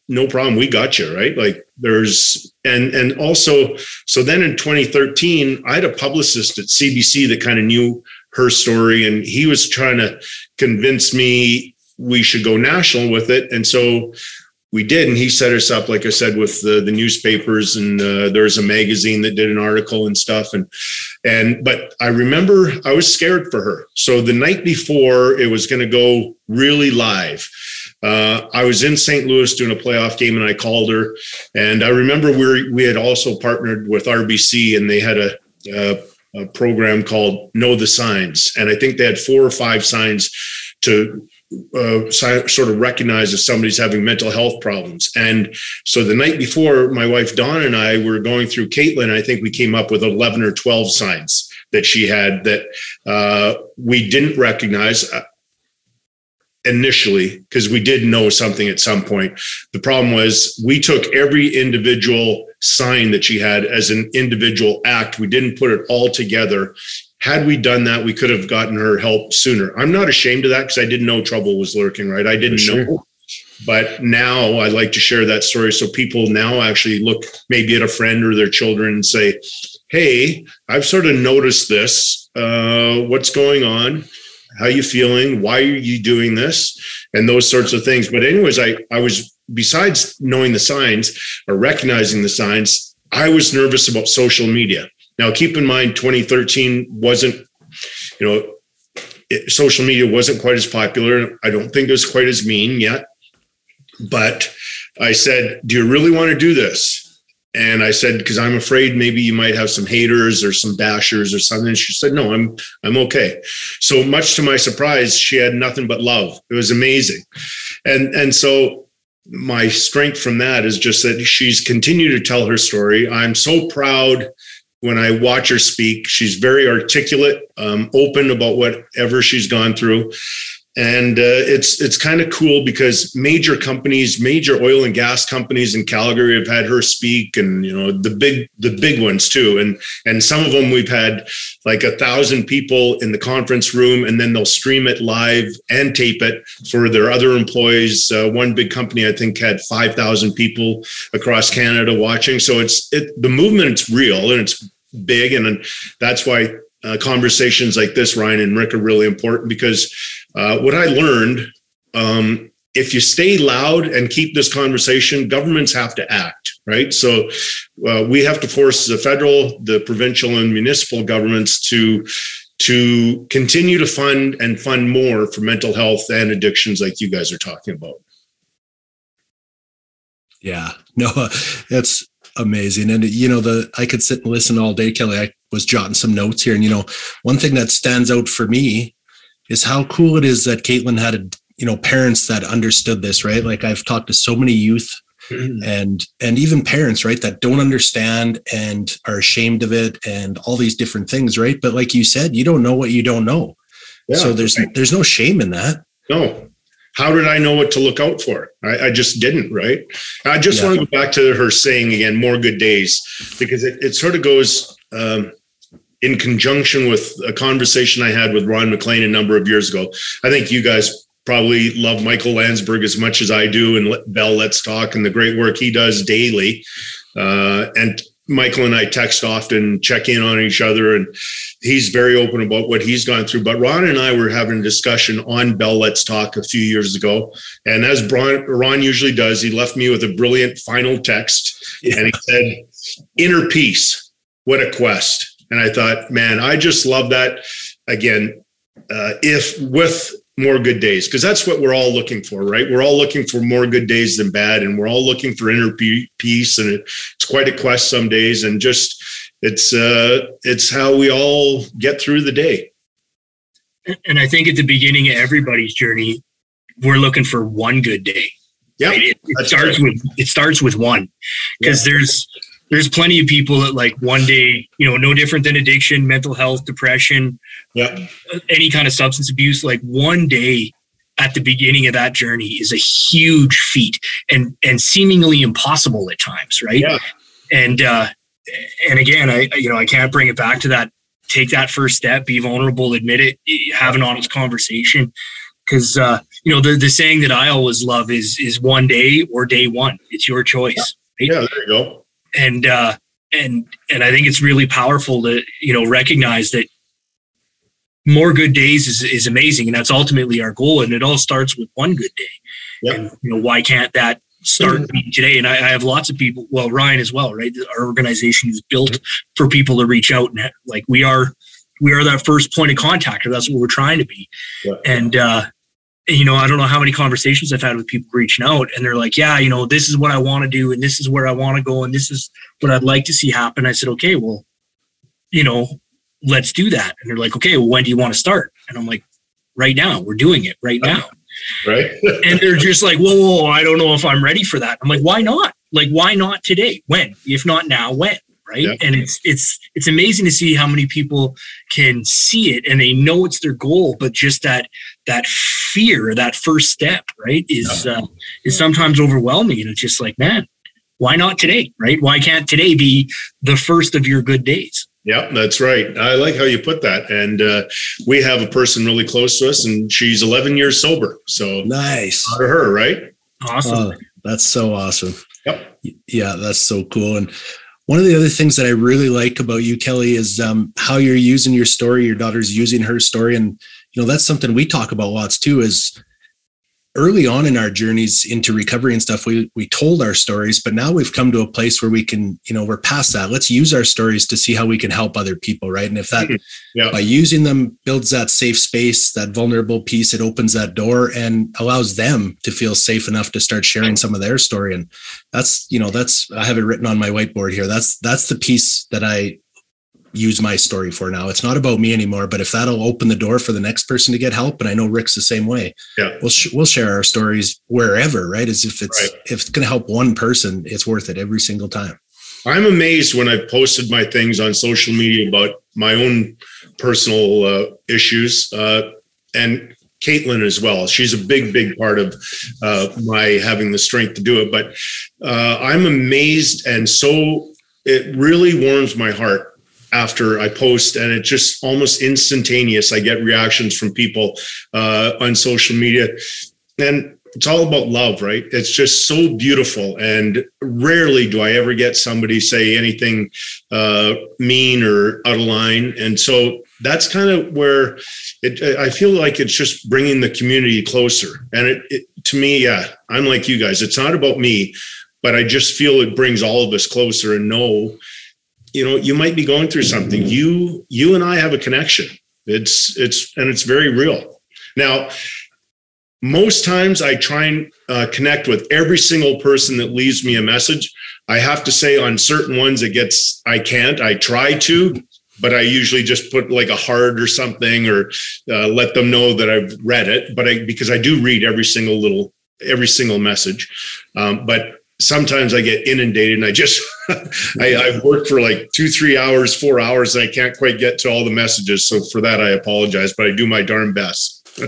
no problem, we got you, right? Like, there's, and, and also, so then in 2013, I had a publicist at CBC that kind of knew her story, and he was trying to convince me we should go national with it. And so we did and he set us up like i said with the, the newspapers and uh, there's a magazine that did an article and stuff and and but i remember i was scared for her so the night before it was going to go really live uh, I was in St. Louis doing a playoff game, and I called her. And I remember we we had also partnered with RBC, and they had a, a, a program called Know the Signs, and I think they had four or five signs to uh, sort of recognize if somebody's having mental health problems. And so the night before, my wife Dawn and I were going through Caitlin. I think we came up with 11 or 12 signs that she had that uh, we didn't recognize uh, initially because we did know something at some point. The problem was we took every individual sign that she had as an individual act. We didn't put it all together had we done that, we could have gotten her help sooner. I'm not ashamed of that because I didn't know trouble was lurking, right? I didn't sure. know. But now I like to share that story so people now actually look maybe at a friend or their children and say, Hey, I've sort of noticed this. Uh, what's going on? How are you feeling? Why are you doing this? And those sorts of things. But anyways, I, I was besides knowing the signs or recognizing the signs, I was nervous about social media now, keep in mind, 2013 wasn't, you know, it, social media wasn't quite as popular. I don't think it was quite as mean yet. But I said, Do you really want to do this? And I said, because I'm afraid maybe you might have some haters or some bashers or something. And she said, No, I'm I'm okay. So much to my surprise, she had nothing but love. It was amazing. And and so my strength from that is just that she's continued to tell her story. I'm so proud when I watch her speak. She's very articulate, um, open about whatever she's gone through. And uh, it's it's kind of cool because major companies, major oil and gas companies in Calgary have had her speak, and you know the big the big ones too. And and some of them we've had like a thousand people in the conference room, and then they'll stream it live and tape it for their other employees. Uh, one big company I think had five thousand people across Canada watching. So it's it the movement's real and it's big. And that's why uh, conversations like this, Ryan and Rick, are really important because uh, what I learned um, if you stay loud and keep this conversation, governments have to act, right? So uh, we have to force the federal, the provincial, and municipal governments to to continue to fund and fund more for mental health and addictions, like you guys are talking about. Yeah, no, that's amazing. And you know, the I could sit and listen all day, Kelly. I was jotting some notes here, and you know, one thing that stands out for me is how cool it is that Caitlin had a you know parents that understood this, right? Like I've talked to so many youth mm-hmm. and and even parents, right, that don't understand and are ashamed of it and all these different things, right? But like you said, you don't know what you don't know. Yeah, so there's right. there's no shame in that. No, how did I know what to look out for? I, I just didn't, right? I just yeah. want to go back to her saying again, more good days, because it, it sort of goes um, in conjunction with a conversation I had with Ron MacLean a number of years ago. I think you guys probably love Michael Landsberg as much as I do, and Bell Let's Talk and the great work he does daily. Uh, and Michael and I text often, check in on each other, and he's very open about what he's gone through. But Ron and I were having a discussion on Bell Let's Talk a few years ago. And as Ron usually does, he left me with a brilliant final text. Yeah. And he said, Inner peace, what a quest. And I thought, man, I just love that. Again, uh, if with more good days because that's what we're all looking for right we're all looking for more good days than bad and we're all looking for inner peace and it's quite a quest some days and just it's uh it's how we all get through the day and i think at the beginning of everybody's journey we're looking for one good day yeah right? it, it starts right. with it starts with one because yeah. there's there's plenty of people that like one day, you know, no different than addiction, mental health, depression, yeah, any kind of substance abuse. Like one day, at the beginning of that journey is a huge feat and and seemingly impossible at times, right? Yeah. And uh, and again, I you know I can't bring it back to that. Take that first step, be vulnerable, admit it, have an honest conversation, because uh, you know the the saying that I always love is is one day or day one. It's your choice. Right? Yeah, there you go. And uh and and i think it's really powerful to you know recognize that more good days is, is amazing and that's ultimately our goal and it all starts with one good day. Yeah. and you know why can't that start today? And I, I have lots of people well ryan as well right? Our organization is built for people to reach out and like we are we are that first point of contact or that's what we're trying to be. Yeah. and uh you know, I don't know how many conversations I've had with people reaching out and they're like, yeah, you know, this is what I want to do and this is where I want to go and this is what I'd like to see happen. I said, okay, well, you know, let's do that. And they're like, okay, well, when do you want to start? And I'm like, right now, we're doing it right now. Right. And they're just like, whoa, whoa, whoa, I don't know if I'm ready for that. I'm like, why not? Like, why not today? When? If not now, when? Right. Yeah. And it's it's it's amazing to see how many people can see it and they know it's their goal, but just that that fear, that first step, right, is uh, is sometimes overwhelming. And it's just like, man, why not today? Right? Why can't today be the first of your good days? Yeah, that's right. I like how you put that. And uh, we have a person really close to us, and she's 11 years sober. So Nice. out of her, right? Awesome. Oh, that's so awesome. Yep. Yeah, that's so cool. And one of the other things that I really like about you, Kelly, is um, how you're using your story. Your daughter's using her story, and you know that's something we talk about lots too. Is early on in our journeys into recovery and stuff, we we told our stories, but now we've come to a place where we can, you know, we're past that. Let's use our stories to see how we can help other people, right? And if that Yeah. by using them builds that safe space, that vulnerable piece, it opens that door and allows them to feel safe enough to start sharing some of their story. And that's, you know, that's I have it written on my whiteboard here. That's that's the piece that I use my story for now. It's not about me anymore, but if that'll open the door for the next person to get help, and I know Rick's the same way. Yeah. we'll sh- we'll share our stories wherever, right? As if it's Right. if it's going to help one person, it's worth it every single time. I'm amazed when I posted my things on social media about my own personal uh, issues, uh, and Caitlin as well. She's a big, big part of uh, my having the strength to do it. But uh, I'm amazed, and so it really warms my heart after I post, and it's just almost instantaneous. I get reactions from people uh, on social media, and it's all about love, right? It's just so beautiful. And rarely do I ever get somebody say anything uh, mean or out of line. And so that's kind of where it, I feel like it's just bringing the community closer. And it, it, to me, yeah, I'm like you guys. It's not about me, but I just feel it brings all of us closer and know, you know, you might be going through something. You, you and I have a connection. It's, it's, and it's very real. Now, most times I try and uh, connect with every single person that leaves me a message. I have to say on certain ones it gets I can't. I try to, but I usually just put like a heart or something or uh, let them know that I've read it. But I because I do read every single little every single message, um, but sometimes I get inundated and I just I, I've worked for like two three hours four hours and I can't quite get to all the messages. So for that I apologize, but I do my darn best.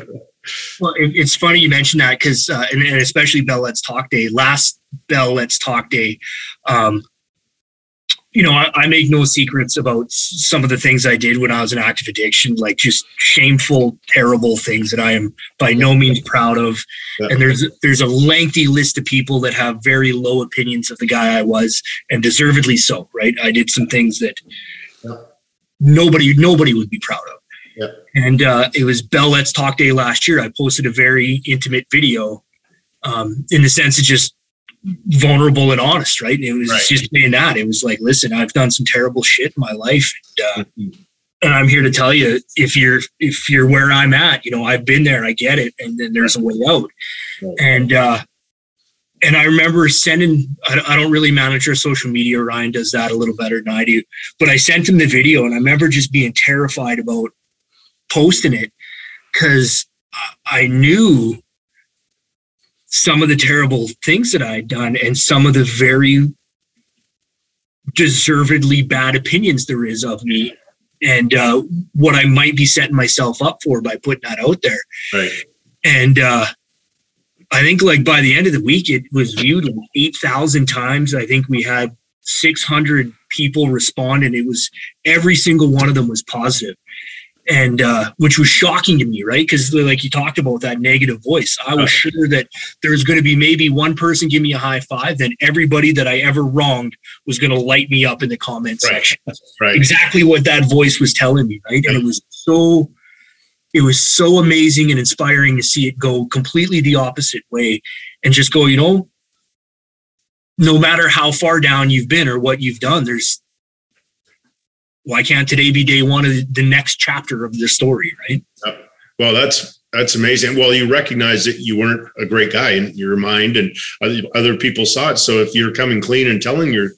Well, it, it's funny you mentioned that because, uh, and, and especially Bell Let's Talk Day, last Bell Let's Talk Day, um, you know, I, I make no secrets about some of the things I did when I was in active addiction, like just shameful, terrible things that I am by no means proud of. Yeah. And there's there's a lengthy list of people that have very low opinions of the guy I was, and deservedly so. Right? I did some things that Yeah. nobody nobody would be proud of. Yeah. And uh, it was Bell Let's Talk Day last year. I posted a very intimate video um, in the sense of just vulnerable and honest, right? It was Right. just saying that. It was like, listen, I've done some terrible shit in my life. And, uh, and I'm here to tell you, if you're if you're where I'm at, you know, I've been there, I get it, and then there's a way out. Right. And uh, and I remember sending. I, I don't really manage our social media. Ryan does that a little better than I do. But I sent him the video, and I remember just being terrified about posting it because I knew some of the terrible things that I had done and some of the very deservedly bad opinions there is of me and uh, what I might be setting myself up for by putting that out there. Right. and uh, I think like by the end of the week, it was viewed like eight thousand times. I think we had six hundred people respond, and it was every single one of them was positive and uh, which was shocking to me, right? Because like you talked about that negative voice, I was sure that there was going to be maybe one person give me a high five, then everybody that I ever wronged was going to light me up in the comment Right. section. Right. Exactly what that voice was telling me, right? And it was so, it was so amazing and inspiring to see it go completely the opposite way, and just go, you know, no matter how far down you've been or what you've done, there's why can't today be day one of the next chapter of the story, right? Well, that's that's amazing. Well, you recognize that you weren't a great guy in your mind, and other, other people saw it. So if you're coming clean and telling your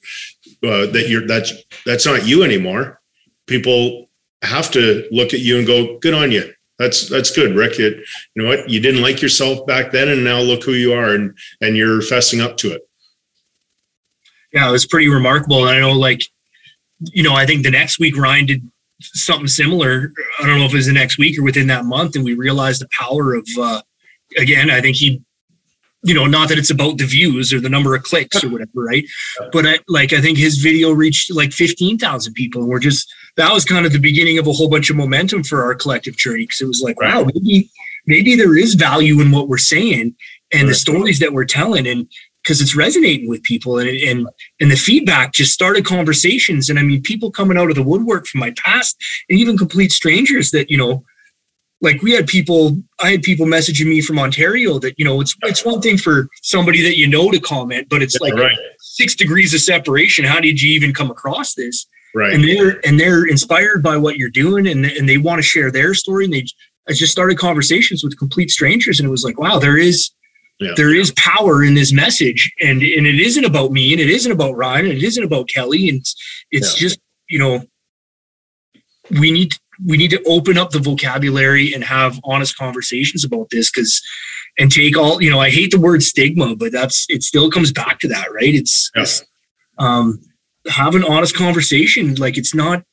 uh, that you're that's that's not you anymore, people have to look at you and go, "Good on you." That's that's good, Rick. You, you know what? You didn't like yourself back then, and now look who you are, and and you're fessing up to it. Yeah, it was pretty remarkable. And I know, like, you know, I think the next week Ryan did something similar. I don't know if it was the next week or within that month, and we realized the power of. uh Again, I think he, you know, not that it's about the views or the number of clicks or whatever, right? But I, like, I think his video reached like fifteen thousand people, and we're just that was kind of the beginning of a whole bunch of momentum for our collective journey because it was like, wow, maybe maybe there is value in what we're saying and the stories that we're telling, and because it's resonating with people and and and the feedback just started conversations. And i mean people coming out of the woodwork from my past and even complete strangers that you know like we had people i had people messaging me from ontario that you know it's it's one thing for somebody that you know to comment but it's like right, six degrees of separation. How did you even come across this? Right. and they're and they're inspired by what you're doing and, and they want to share their story and they I just started conversations with complete strangers and it was like wow there is Yeah. there is power in this message and and it isn't about me and it isn't about Ryan and it isn't about Kelly and it's, it's Yeah. just you know we need we need to open up the vocabulary and have honest conversations about this because and take all you know I hate the word stigma but that's it still comes back to that right it's, Yeah. it's um have an honest conversation like it's not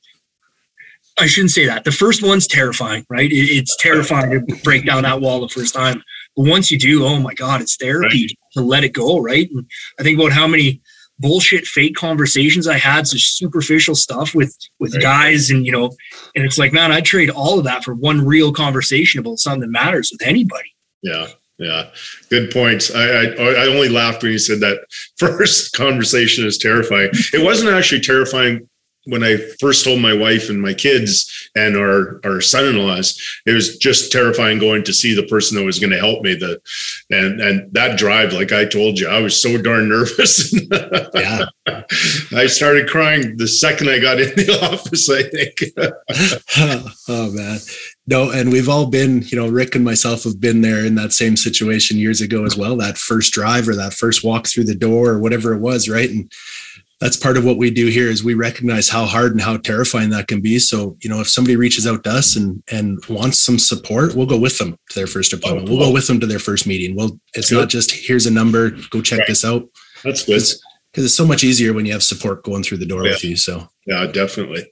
I shouldn't say that. The first one's terrifying, right? It's terrifying to break down that wall the first time. But once you do, oh my God, it's therapy to let it go, right? And I think about how many bullshit fake conversations I had, such superficial stuff with with Right. guys, and you know, and it's like, man, I'd trade all of that for one real conversation about something that matters with anybody. Yeah, yeah, good points. I, I I only laughed when you said that first conversation is terrifying. It wasn't actually terrifying when I first told my wife and my kids and our our son-in-laws. It was just terrifying going to see the person that was going to help me. The and and that drive, like I told you, I was so darn nervous. Yeah. I started crying the second I got in the office. I think. oh man no and we've all been you know rick and myself have been there in that same situation years ago as well that first drive or that first walk through the door or whatever it was right and that's part of what we do here is we recognize how hard and how terrifying that can be so you know if somebody reaches out to us and and wants some support we'll go with them to their first appointment we'll go with them to their first meeting well it's not just here's a number go check Right. this out That's good. because it's so much easier when you have support going through the door Yeah. with you so Yeah, definitely.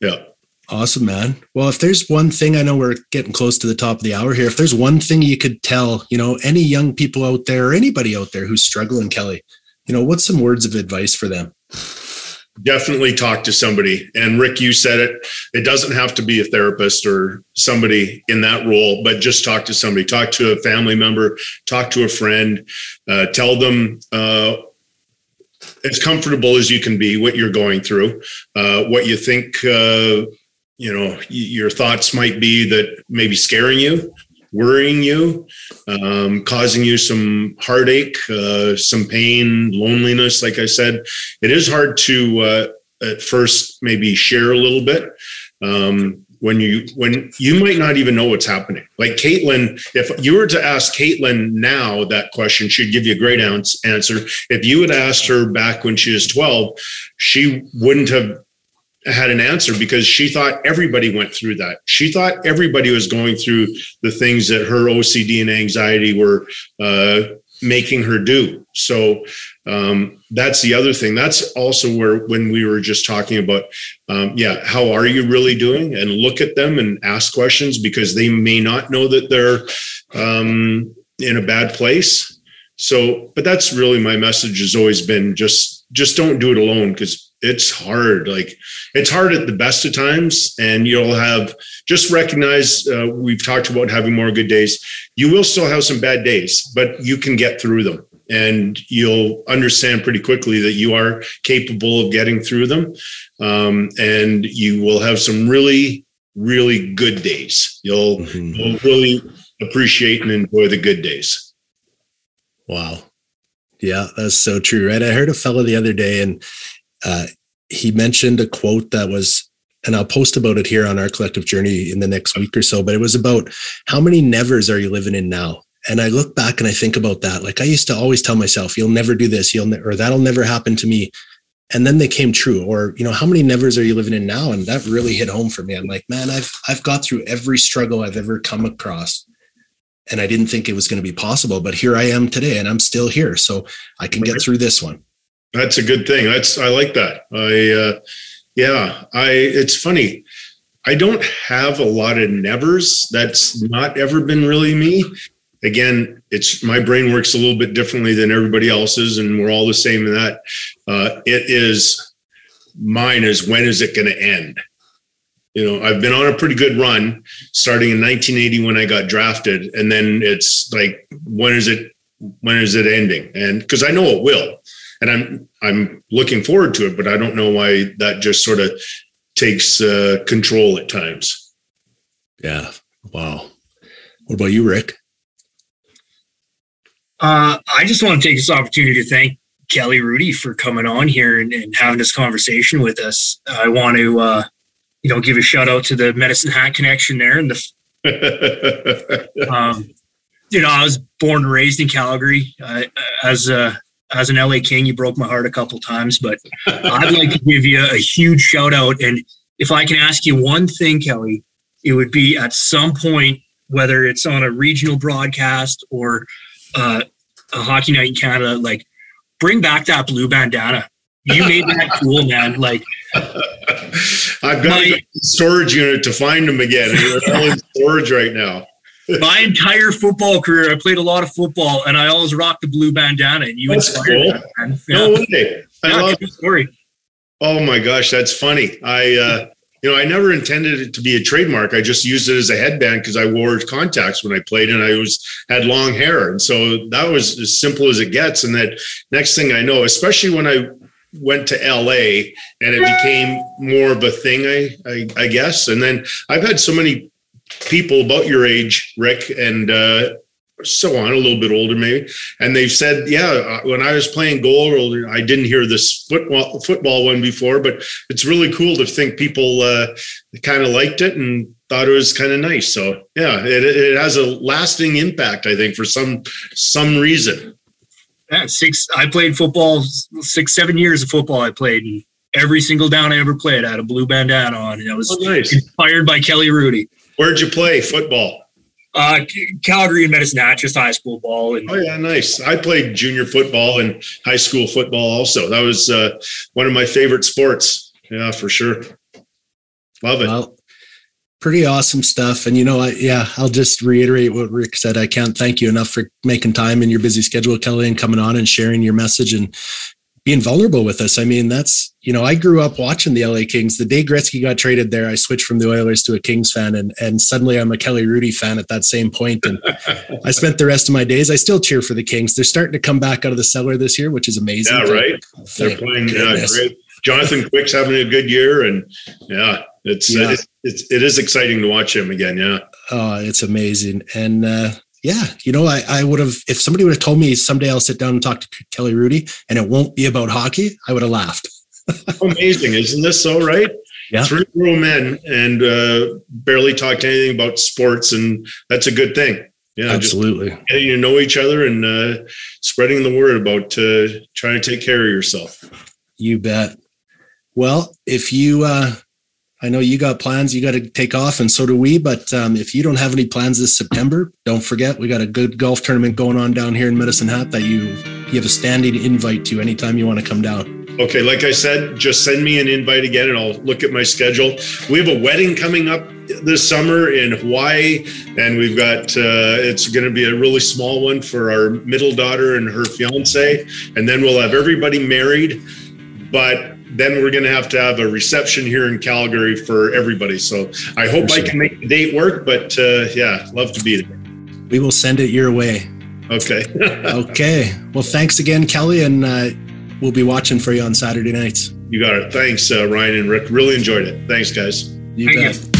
Yeah. Awesome, man. Well, if there's one thing, I know we're getting close to the top of the hour here. If there's one thing you could tell, you know, any young people out there or anybody out there who's struggling, Kelly, you know, what's some words of advice for them? definitely talk to somebody. And Rick, you said it. It doesn't have to be a therapist or somebody in that role, but just talk to somebody. Talk to a family member. Talk to a friend. Uh, tell them uh, as comfortable as you can be what you're going through, uh, what you think. Uh, you know, your thoughts might be that maybe scaring you, worrying you, um, causing you some heartache, uh, some pain, loneliness. Like I said, it is hard to uh, at first maybe share a little bit um, when you when you might not even know what's happening. Like Caitlin, if you were to ask Caitlin now that question, she'd give you a great answer. If you had asked her back when she was twelve, she wouldn't have had an answer because she thought everybody went through that. She thought everybody was going through the things that her OCD and anxiety were uh, making her do. So um, that's the other thing. That's also where when we were just talking about, um, yeah, how are you really doing? And look at them and ask questions because they may not know that they're um, in a bad place. So, but that's really my message has always been just just don't do it alone because it's hard. Like it's hard at the best of times, and you'll have just recognize uh, we've talked about having more good days. You will still have some bad days, but you can get through them, and you'll understand pretty quickly that you are capable of getting through them, um, and you will have some really really good days. You'll, Mhm. you'll really appreciate and enjoy the good days. Wow. Yeah, that's so true. Right. I heard a fellow the other day and uh, he mentioned a quote that was, and I'll post about it here on our collective journey in the next week or so, but it was about how many nevers are you living in now? And I look back and I think about that. Like I used to always tell myself, you'll never do this, you'll ne- or that'll never happen to me. And then they came true. Or, you know, how many nevers are you living in now? And that really hit home for me. I'm like, man, I've I've got through every struggle I've ever come across and I didn't think it was going to be possible, but here I am today and I'm still here. So I can get through this one. That's a good thing. That's I like that. I uh yeah, I it's funny. I don't have a lot of nevers. That's not ever been really me. Again, it's my brain works a little bit differently than everybody else's, and we're all the same in that. Uh, it is mine is when is it going to end? You know, I've been on a pretty good run starting in 1980 when I got drafted, and then it's like when is it when is it ending? And because I know it will, and I'm I'm looking forward to it, but I don't know why that just sort of takes uh, control at times. Yeah. Wow. What about you, Rick? Uh, I just want to take this opportunity to thank Kelly Hrudey for coming on here and, and having this conversation with us. I want to, uh, you know, give a shout out to the Medicine Hat connection there. And the, um, you know, I was born and raised in Calgary. I, as a as an LA King, you broke my heart a couple times, but I'd like to give you a huge shout out. And if I can ask you one thing, Kelly, it would be at some point, whether it's on a regional broadcast or uh, a hockey night in Canada, like bring back that blue bandana. You made that cool, man. Like I've got My- a storage unit to find them again. They're all in storage right now. My entire football career, I played a lot of football, and I always rocked the blue bandana. And you That's inspired cool. that, man. No Yeah, way. I yeah love story. Oh my gosh, that's funny. I, uh, you know, I never intended it to be a trademark. I just used it as a headband because I wore contacts when I played, and I was had long hair, and so that was as simple as it gets. And that next thing I know, especially when I went to LA and it became more of a thing, I, I, I guess. And then I've had so many people about your age, Rick, and uh, so on, a little bit older maybe, and they've said, yeah, uh, when I was playing goal, I didn't hear this football football one before, but it's really cool to think people uh, kind of liked it and thought it was kind of nice. So yeah, it, it has a lasting impact, I think, for some some reason. Yeah, six. I played football six, seven years of football. I played, and every single down I ever played, I had a blue bandana on, and I was Oh, nice. inspired by Kelly Hrudey. Where'd you play football? Uh, Calgary and Medicine Hat, just high school ball, and Oh yeah, nice. I played junior football and high school football also. That was uh, one of my favorite sports. Yeah, for sure. Love it. Well, pretty awesome stuff. And you know, I, yeah, I'll just reiterate what Rick said. I can't thank you enough for making time in your busy schedule, Kelly, and coming on and sharing your message and being vulnerable with us. I mean, that's you know, I grew up watching the LA Kings. The day Gretzky got traded there, I switched from the Oilers to a Kings fan, and and suddenly I'm a Kelly Hrudey fan at that same point. And I spent the rest of my days. I still cheer for the Kings. They're starting to come back out of the cellar this year, which is amazing. Yeah, right. They're playing goodness. great. Jonathan Quick's having a good year, and yeah, it's Yeah. It's, it's it is exciting to watch him again. Yeah, Oh, it's amazing. And uh, yeah, you know, I, I would have, if somebody would have told me someday I'll sit down and talk to Kelly Hrudey and it won't be about hockey, I would have laughed. amazing, isn't this so? Right? Yeah. Three grown men and uh, barely talked anything about sports, and that's a good thing. Yeah, Absolutely. getting to know each other and uh, spreading the word about uh, trying to take care of yourself. You bet. Well, if you uh, I know you got plans. You got to take off, and so do we. But um, if you don't have any plans this September, don't forget we got a good golf tournament going on down here in Medicine Hat that you you have a standing invite to anytime you want to come down. Okay, like I said, just send me an invite again, and I'll look at my schedule. We have a wedding coming up this summer in Hawaii, and we've got uh, it's going to be a really small one for our middle daughter and her fiance, and then we'll have everybody married. But then we're going to have to have a reception here in Calgary for everybody. So I hope I can make the date work, but uh, yeah, love to be there. We will send it your way. Okay. okay. Well, thanks again, Kelly, and uh, we'll be watching for you on Saturday nights. You got it. Thanks, uh, Ryan and Rick. Really enjoyed it. Thanks, guys. You Thank bet. You.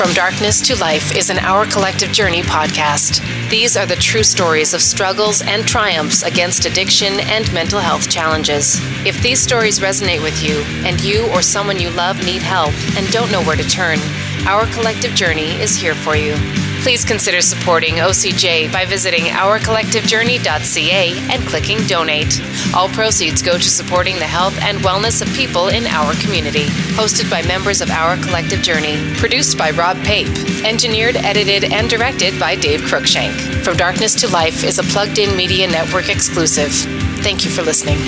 From Darkness to Life is an Our Collective Journey podcast. These are the true stories of struggles and triumphs against addiction and mental health challenges. If these stories resonate with you, and you or someone you love need help and don't know where to turn, Our Collective Journey is here for you. Please consider supporting OCJ by visiting ourcollectivejourney.ca and clicking donate. All proceeds go to supporting the health and wellness of people in our community. Hosted by members of Our Collective Journey. Produced by Rob Pape. Engineered, edited, and directed by Dave Cruikshank. From Darkness to Life is a plugged in media network exclusive. Thank you for listening.